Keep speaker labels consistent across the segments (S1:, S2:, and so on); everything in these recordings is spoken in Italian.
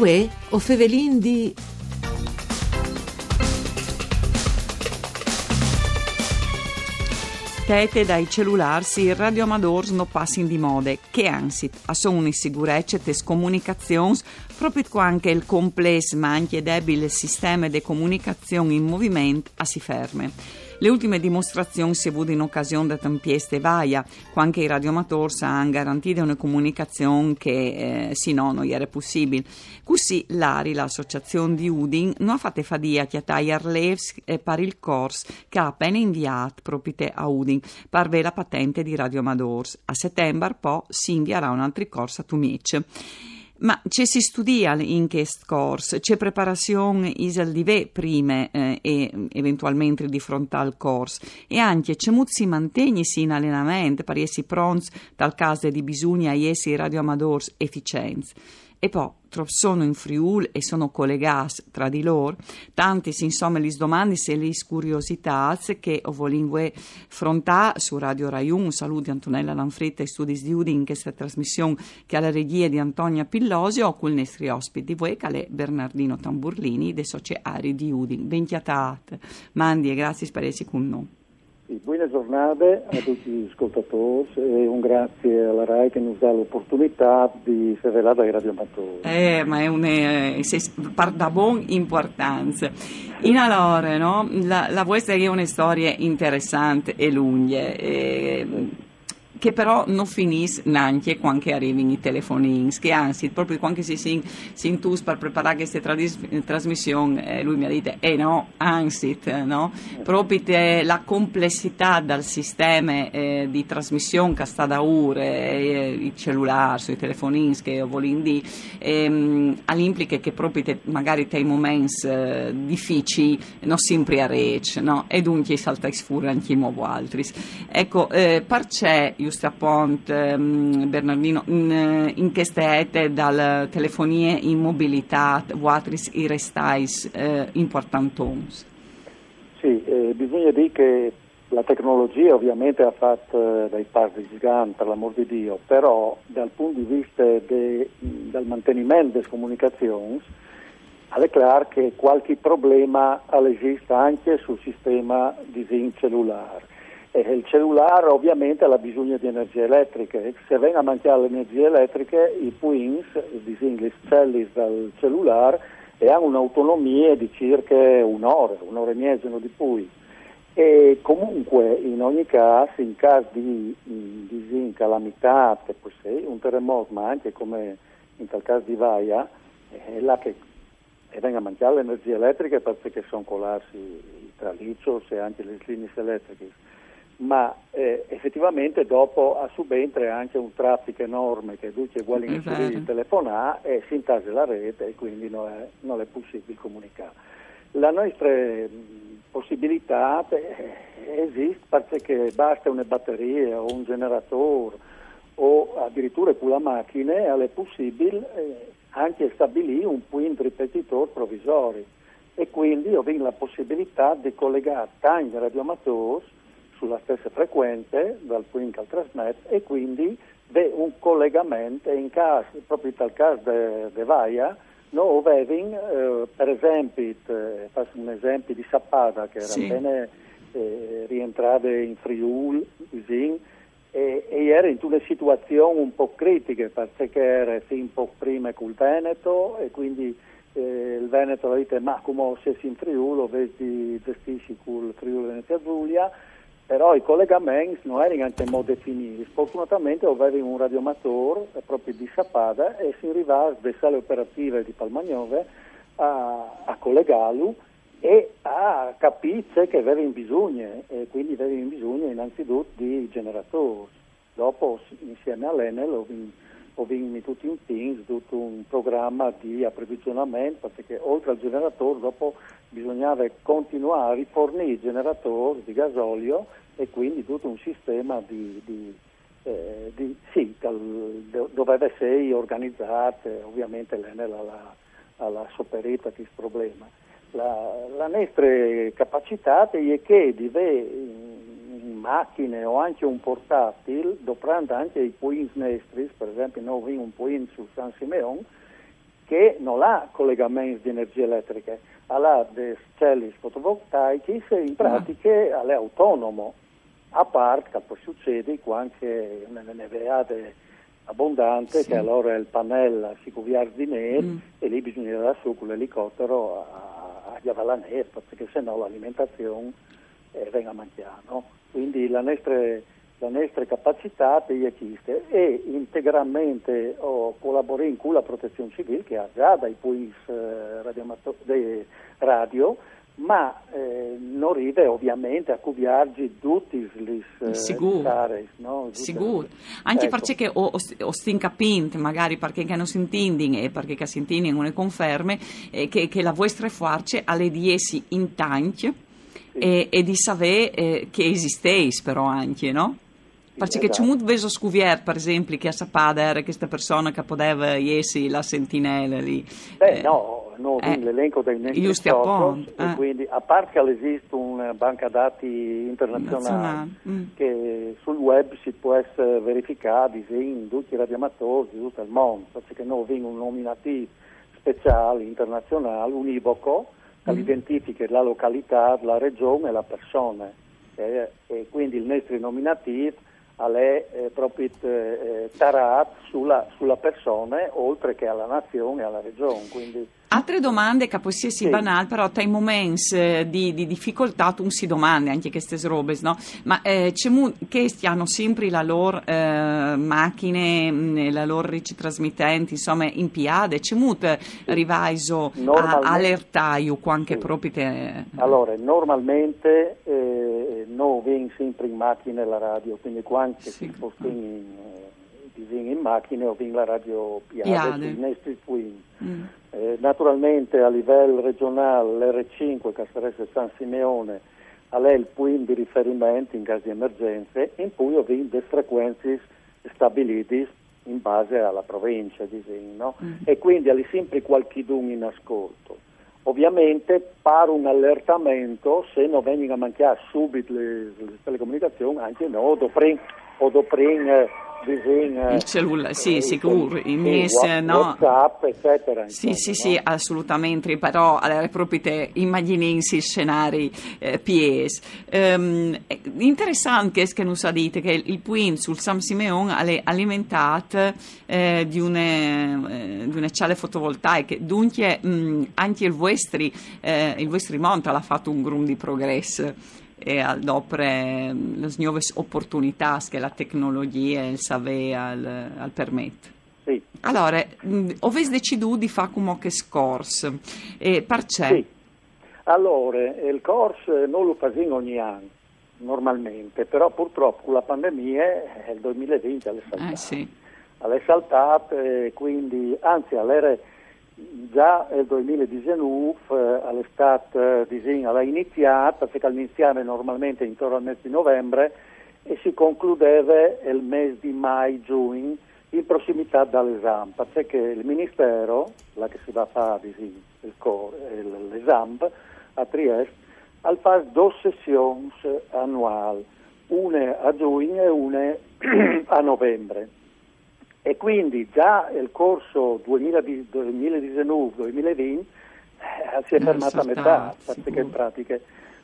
S1: Uè, o fevelin di...
S2: Tete dai cellulari, i radioamadors non passano di mode, che anzi, sono insicurezze e comunicazioni, proprio anche il complesso ma anche debile sistema di comunicazione in movimento si ferme. Le ultime dimostrazioni si avuto in occasione da Tampieste Vaia, quando i radioamatori hanno garantito una comunicazione che eh, sì no, non era possibile. Così l'ARI, l'associazione di Udin, non ha fatto fadia chiatai Arlevs e per il corso che ha appena inviato proprio a Udin per avere la patente di radioamadors. A settembre poi si invierà un altro corso a Tumice. Ma ci si studia in questo corso, c'è preparazione isal di ve prime eh, e eventualmente di fronte al corso e anche c'è molto si mantiene in allenamento per essere pronti dal caso di bisogna essere radioamadori efficienti. E poi sono in Friul e sono collegati tra di loro, tanti insomma li domandi se le curiosità che volingue frontare su Radio Rai 1, saluti Antonella Lanfretta e studi di Udin in questa trasmissione che ha la regia di Antonia Pillosio o con i nostri ospiti di voi che è Bernardino Tamburlini dei sociari di Udin. Ben chiatate, mandi e grazie per essere con noi.
S3: Sì, buone giornate a tutti gli ascoltatori e un grazie alla RAI che ci dà l'opportunità di rivelare ai radioamatori.
S2: Eh, ma è un eh, da buon importanza. In allora, no, la, la vostra è una storia interessante e lunga. Eh, che però non finisce neanche quando arrivano i telefonini, che anzi, proprio quando si, si, per preparare questa tradis, trasmissione, eh, lui mi ha detto, eh no, anzi, no? proprio te, la complessità del sistema eh, di trasmissione che sta da ore, eh, i cellulari, i telefonini, che voglio dire, ehm, implica che proprio te, magari nei momenti eh, difficili non sempre a rec, no? e dunque salta fuori anche i nuovi altri. Ecco, eh, perché appunto ehm, Bernardino in, in queste dal telefonie in mobilità vuatris i restais eh, importantons
S3: sì, eh, bisogna dire che la tecnologia ovviamente ha fatto eh, dei passi giganti per l'amor di Dio però dal punto di vista de, del mantenimento delle comunicazioni è chiaro che qualche problema esiste anche sul sistema di SIM cellulare e il cellulare ovviamente ha bisogno di energia elettrica. Se vengono a mancare l'energia elettrica, i puins, le celle del cellulare, hanno un'autonomia di circa un'ora, un'ora e mezza di più. E comunque, in ogni caso, in caso di, di calamità, un terremoto, ma anche come in tal caso di Vaia, è là che venga a mancare l'energia elettrica perché sono collassi i traliccios e anche le linee elettriche ma eh, effettivamente dopo a subentre anche un traffico enorme che duce uguali di telefonare e si intase la rete e quindi non è, non è possibile comunicare. La nostra possibilità eh, esiste perché basta una batteria o un generatore o addirittura con la macchina è possibile eh, anche stabilire un point ripetitore provvisorio e quindi ho la possibilità di collegare tanti radioamatori sulla stessa frequenza dal Twink al Transnet e quindi c'è un collegamento in caso, proprio in caso di Vaia, noi avevamo eh, per esempio, faccio un esempio di Sappada che era sì. appena eh, rientrata in Friuli, e, e, era in una situazione un po' critica perché era fin po' prima col Veneto e quindi eh, il Veneto ha detto ma come se si in Friuli, vedi gestisci col Friuli Venezia Giulia però i collegamenti non erano in modo definiti. Fortunatamente avevamo un radioamatore proprio di Sapada e si arrivava dalle sale operative di Palmagnove a, a collegarlo e a capire che avevano bisogno, e quindi avevano bisogno innanzitutto di generatori. Dopo insieme all'Enel ho vinto tutti un team, tutto un programma di approvvigionamento, perché oltre al generatore dopo bisognava continuare a rifornire i generatori di gasolio e quindi tutto un sistema di, di, eh, di sì, dove sei organizzate, ovviamente l'Enel ha, sopperita questo problema. La, la nostra capacità è che in macchine o anche un portatile, doprando anche i points nestri, per esempio noi abbiamo un point su San Simeon, che non ha collegamenti di energia elettrica, ha delle celle fotovoltaiche e in pratica è autonomo, a parte che può succedere anche nelle neveate abbondante sì. che allora il pannello si cuviar di neve mm. e lì bisogna andare su con l'elicottero a, a neve perché sennò l'alimentazione eh, venga mangiata. No? Quindi la nostra, la nostra capacità esiste e integralmente oh, collaboriamo con la protezione civile che ha già dai PUIS eh, radio ma eh, non ride ovviamente a cuviargi tutti gli
S2: eh, Sigur. no? Sigur. Anche ecco. perché o, o stin capint, magari perché non si intendin e perché si intendin non conferme, eh, che, che, la vostra forza alle diesi in tank. E, e, di sapere eh, che esisteis però anche, no? Perché esatto. c'è molto veso scuvier, per esempio, che a sapere era questa persona che poteva essere la sentinella lì.
S3: Beh, eh, no, no, eh, l'elenco dei nostri
S2: social,
S3: eh. quindi a parte che esiste una banca dati internazionale mm. che sul web si può essere verificata in tutti i radioamatori di tutto il mondo, perché noi abbiamo un nominativo speciale internazionale, univoco, che mm. identifica la località, la regione e la persona. E, e quindi il nostro nominativo è eh, proprio eh, tarat sulla, sulla, persona oltre che alla nazione e alla regione. Quindi...
S2: Altre domande che può essere sì. banali, però tra i momenti eh, di, di, difficoltà tu si domanda anche queste robe, no? Ma eh, c'è mu- che hanno sempre la loro eh, macchine, mm, la loro ricetrasmittenti, insomma, in piade, c'è molto riviso a allertaio anche sì. proprio te...
S3: Allora, normalmente eh, noi viene sempre in macchina la radio, quindi quando sì. spostiamo in, eh, in macchina o in la radio piade. Mm. Eh, naturalmente a livello regionale l'R5 Casterese San Simeone è il punto di riferimento in caso di emergenze in cui ho le frequenze stabilite in base alla provincia no? mm. e quindi ha sempre qualcuno in ascolto. Ovviamente pare un allertamento se non vengono a mancare subito le, le telecomunicazioni, anche no, o dopo
S2: il cellulare, sì, eh, sicuro, i miei,
S3: no? WhatsApp, eccetera.
S2: Sì, sì, no? sì, assolutamente, però allora, proprio immaginensi scenari eh, PS. Um, interessante che non sa dite che il Puin sul San Simeon è alimentato eh, di, une, eh, di una celle fotovoltaiche, dunque mh, anche il vostro, eh, il vostro monte ha fatto un grum di progresso e adopre le nuove opportunità che la tecnologia e il saver al, al permette.
S3: Sì.
S2: Allora, avete deciso di fare come che scorso, e perché?
S3: Sì. Allora, il corso non lo facciamo ogni anno, normalmente, però purtroppo con la pandemia il 2020 è saltato.
S2: Eh, sì.
S3: È saltato, quindi, anzi, all'era già nel 2019 eh, all'estate disegno l'ha iniziata, perché iniziava normalmente intorno al mese di novembre e si concludeva il mese di mai-giugno in prossimità dall'esame, perché il Ministero, là che si va a fare l'esame a Trieste, al fa due sessioni annuali, una a giugno e una a novembre e quindi già il corso 2019-2020 eh, si è fermato a metà, perché in pratica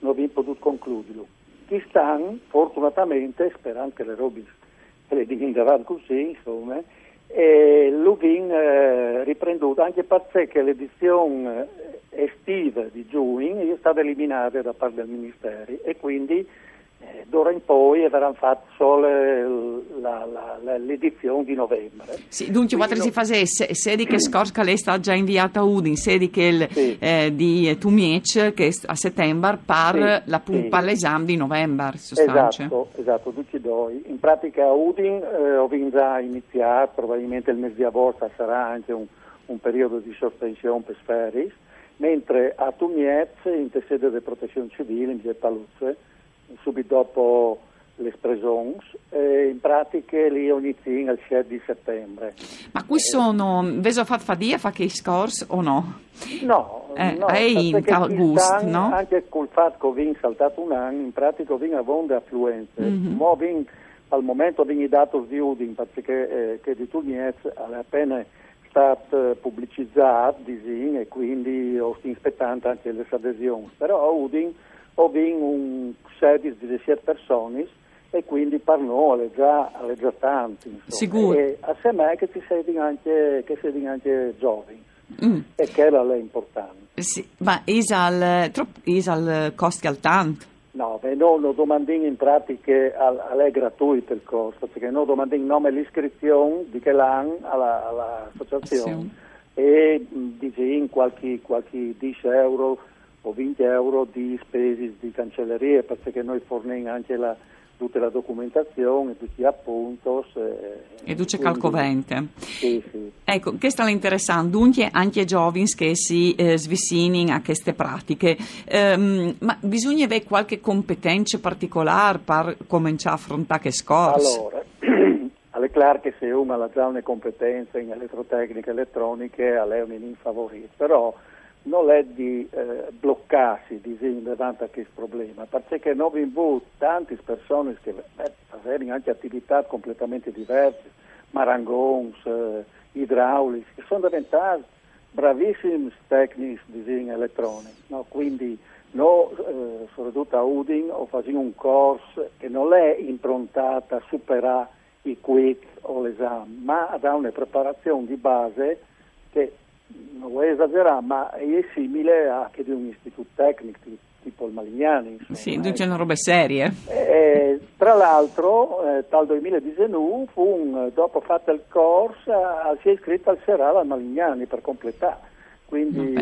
S3: non abbiamo potuto concluderlo. Chi fortunatamente, sperando che le robe le diventino così, insomma, e l'Uvin eh, riprenduto anche perché l'edizione estiva di giugno è stata eliminata da parte del Ministero e quindi eh, d'ora in poi verrà fatta solo l'edizione di novembre.
S2: Sì, dunque, quando si facesse, sedi che scorsa lei sta già inviata a Udin, sedi che il, sì. eh, di Tumiec, che a settembre par sì, la, sì. par l'esame di novembre,
S3: Esatto, esatto, tutti due. In pratica a Udin eh, ho già iniziato, probabilmente il mese di agosto sarà anche un, un periodo di sospensione per Sferis, mentre a Tumiec, in sede di protezione civile, in via Paluzze, subito dopo le Spresons, eh, in pratica lì inizia il 7 di settembre.
S2: Ma qui sono, vedo fatto fadia fa che scorso o no?
S3: No,
S2: eh,
S3: no
S2: è in August, no?
S3: Anche col fatto che ho saltato un anno, in pratica ho a vonde affluenze, mm-hmm. Mo vin, al momento ho dato di Udin, perché eh, che di Tugnez appena stato pubblicizzato disin, e quindi ho aspettato anche le adesioni. Però Udin ho vinto un servizio di 10 persone e quindi per noi già, già tanti.
S2: Sicuro.
S3: E assieme che ci siano anche, anche giovani. Mm. E che è importante.
S2: Sì, ma Isal, Isal costi al tanto?
S3: No, beh, noi non domandiamo in pratica, è gratuito il corso, perché noi domandiamo nome l'iscrizione di che alla, all'associazione sì. e diciamo qualche, qualche 10 euro o 20 euro di spese di cancelleria, perché noi forniamo anche la tutta la documentazione, tutti gli appunti.
S2: E tu c'è calcovente.
S3: Sì, sì.
S2: Ecco, che sta interessando dunque anche i giovani che si eh, svicinino a queste pratiche, um, ma bisogna avere qualche competenza particolare per cominciare a affrontare che scorsi?
S3: Allora, è chiaro che se uno ha già una competenza in elettrotecniche elettroniche, è un infavorito, però non è di eh, bloccarsi davanti a questo problema, perché noi abbiamo tante persone che fanno anche attività completamente diverse, marangons, eh, idraulici, che sono diventati bravissimi tecnici di disegno elettronico. No? Quindi noi, eh, soprattutto a Udin, fatto un corso che non è improntato a superare i quick o l'esame, ma dare una preparazione di base che non vuoi esagerare, ma è simile a che di un istituto tecnico tipo il Malignani.
S2: Insomma, sì, dice una roba serie.
S3: Eh, tra l'altro, eh, dal 2019, fu un, dopo fatto il corso, eh, si è iscritto al Serale al Malignani per completare. Quindi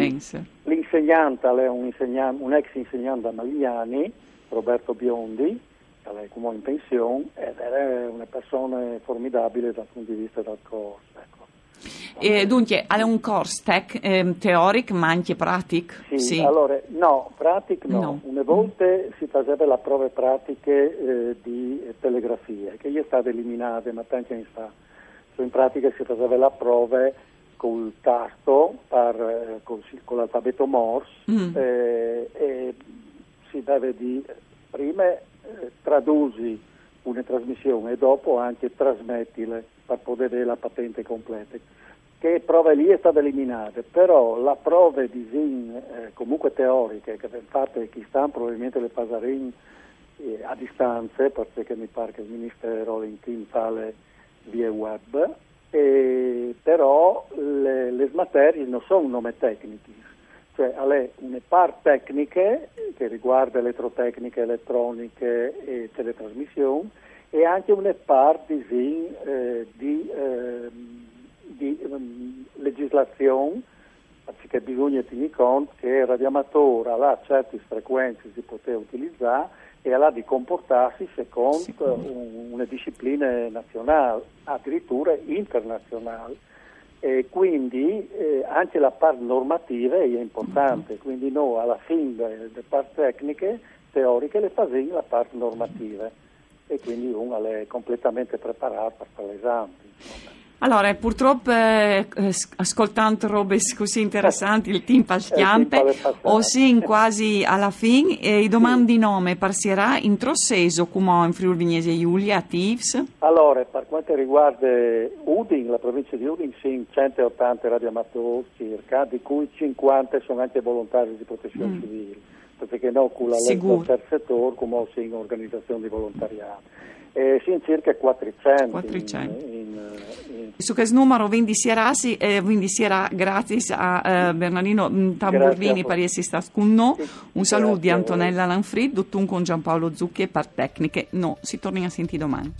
S3: l'insegnante è un, insegnante, un, ex insegnante a Malignani, Roberto Biondi, che è come in pensione, ed era una persona formidabile dal punto di vista del corso. Ecco.
S2: E dunque, è un corso tec, eh, teorico ma anche pratico?
S3: Sì, sì. allora, no, pratico no. no. Una volta si faceva le prove pratiche eh, di telegrafia, che è stata eliminata, ma tanti anni fa. Cioè, in pratica si faceva la prova col tasto, per, eh, con, con, l'alfabeto Morse, mm. Eh, e si deve di prima eh, tradursi una trasmissione e dopo anche trasmettile per poter avere la patente completa che prove lì è stata eliminata, però la prove di ZIN eh, comunque teoriche che fatte chi stanno probabilmente le Pasarin eh, a distanza, perché mi pare che il Ministero in team fa le vie web, e, però le, le materie non sono nome tecnici, cioè alle une part tecniche che riguarda elettrotecniche, elettroniche e teletrasmissione e anche une part di ZIN eh, di eh, di um, legislazione, perché bisogna tenere conto che il radioamatore ha certe frequenze si poteva utilizzare e ha di comportarsi secondo sì. un, una disciplina nazionale, addirittura internazionale. E quindi eh, anche la parte normativa è importante, mm-hmm. quindi noi alla fine delle parti tecniche, teoriche, le facciamo la parte normativa e quindi uno è completamente preparato per fare l'esame. Insomma.
S2: Allora, purtroppo, eh, ascoltando robe così interessanti, il team fa schiampe, o sì, quasi alla fine, e i domandi di nome passerà in Trosseso, come in Friuli Vignese Giulia, a Tivs?
S3: Allora, per quanto riguarda Udin, la provincia di Udin, sì, 180 radioamatori circa, di cui 50 sono anche volontari di protezione mm. civile, perché no, con la legge del settore, come sì, in organizzazione di volontariato. Eh, sì, circa 400.
S2: 400. In, in, in... Su questo numero quindi si era, eh, quindi si era grazie a eh, Bernardino Tamburlini per essere stato con noi. Un saluto di Antonella Lanfrid, dottun con Giampaolo Zucchi e per tecniche. No, si torna a sentire domani.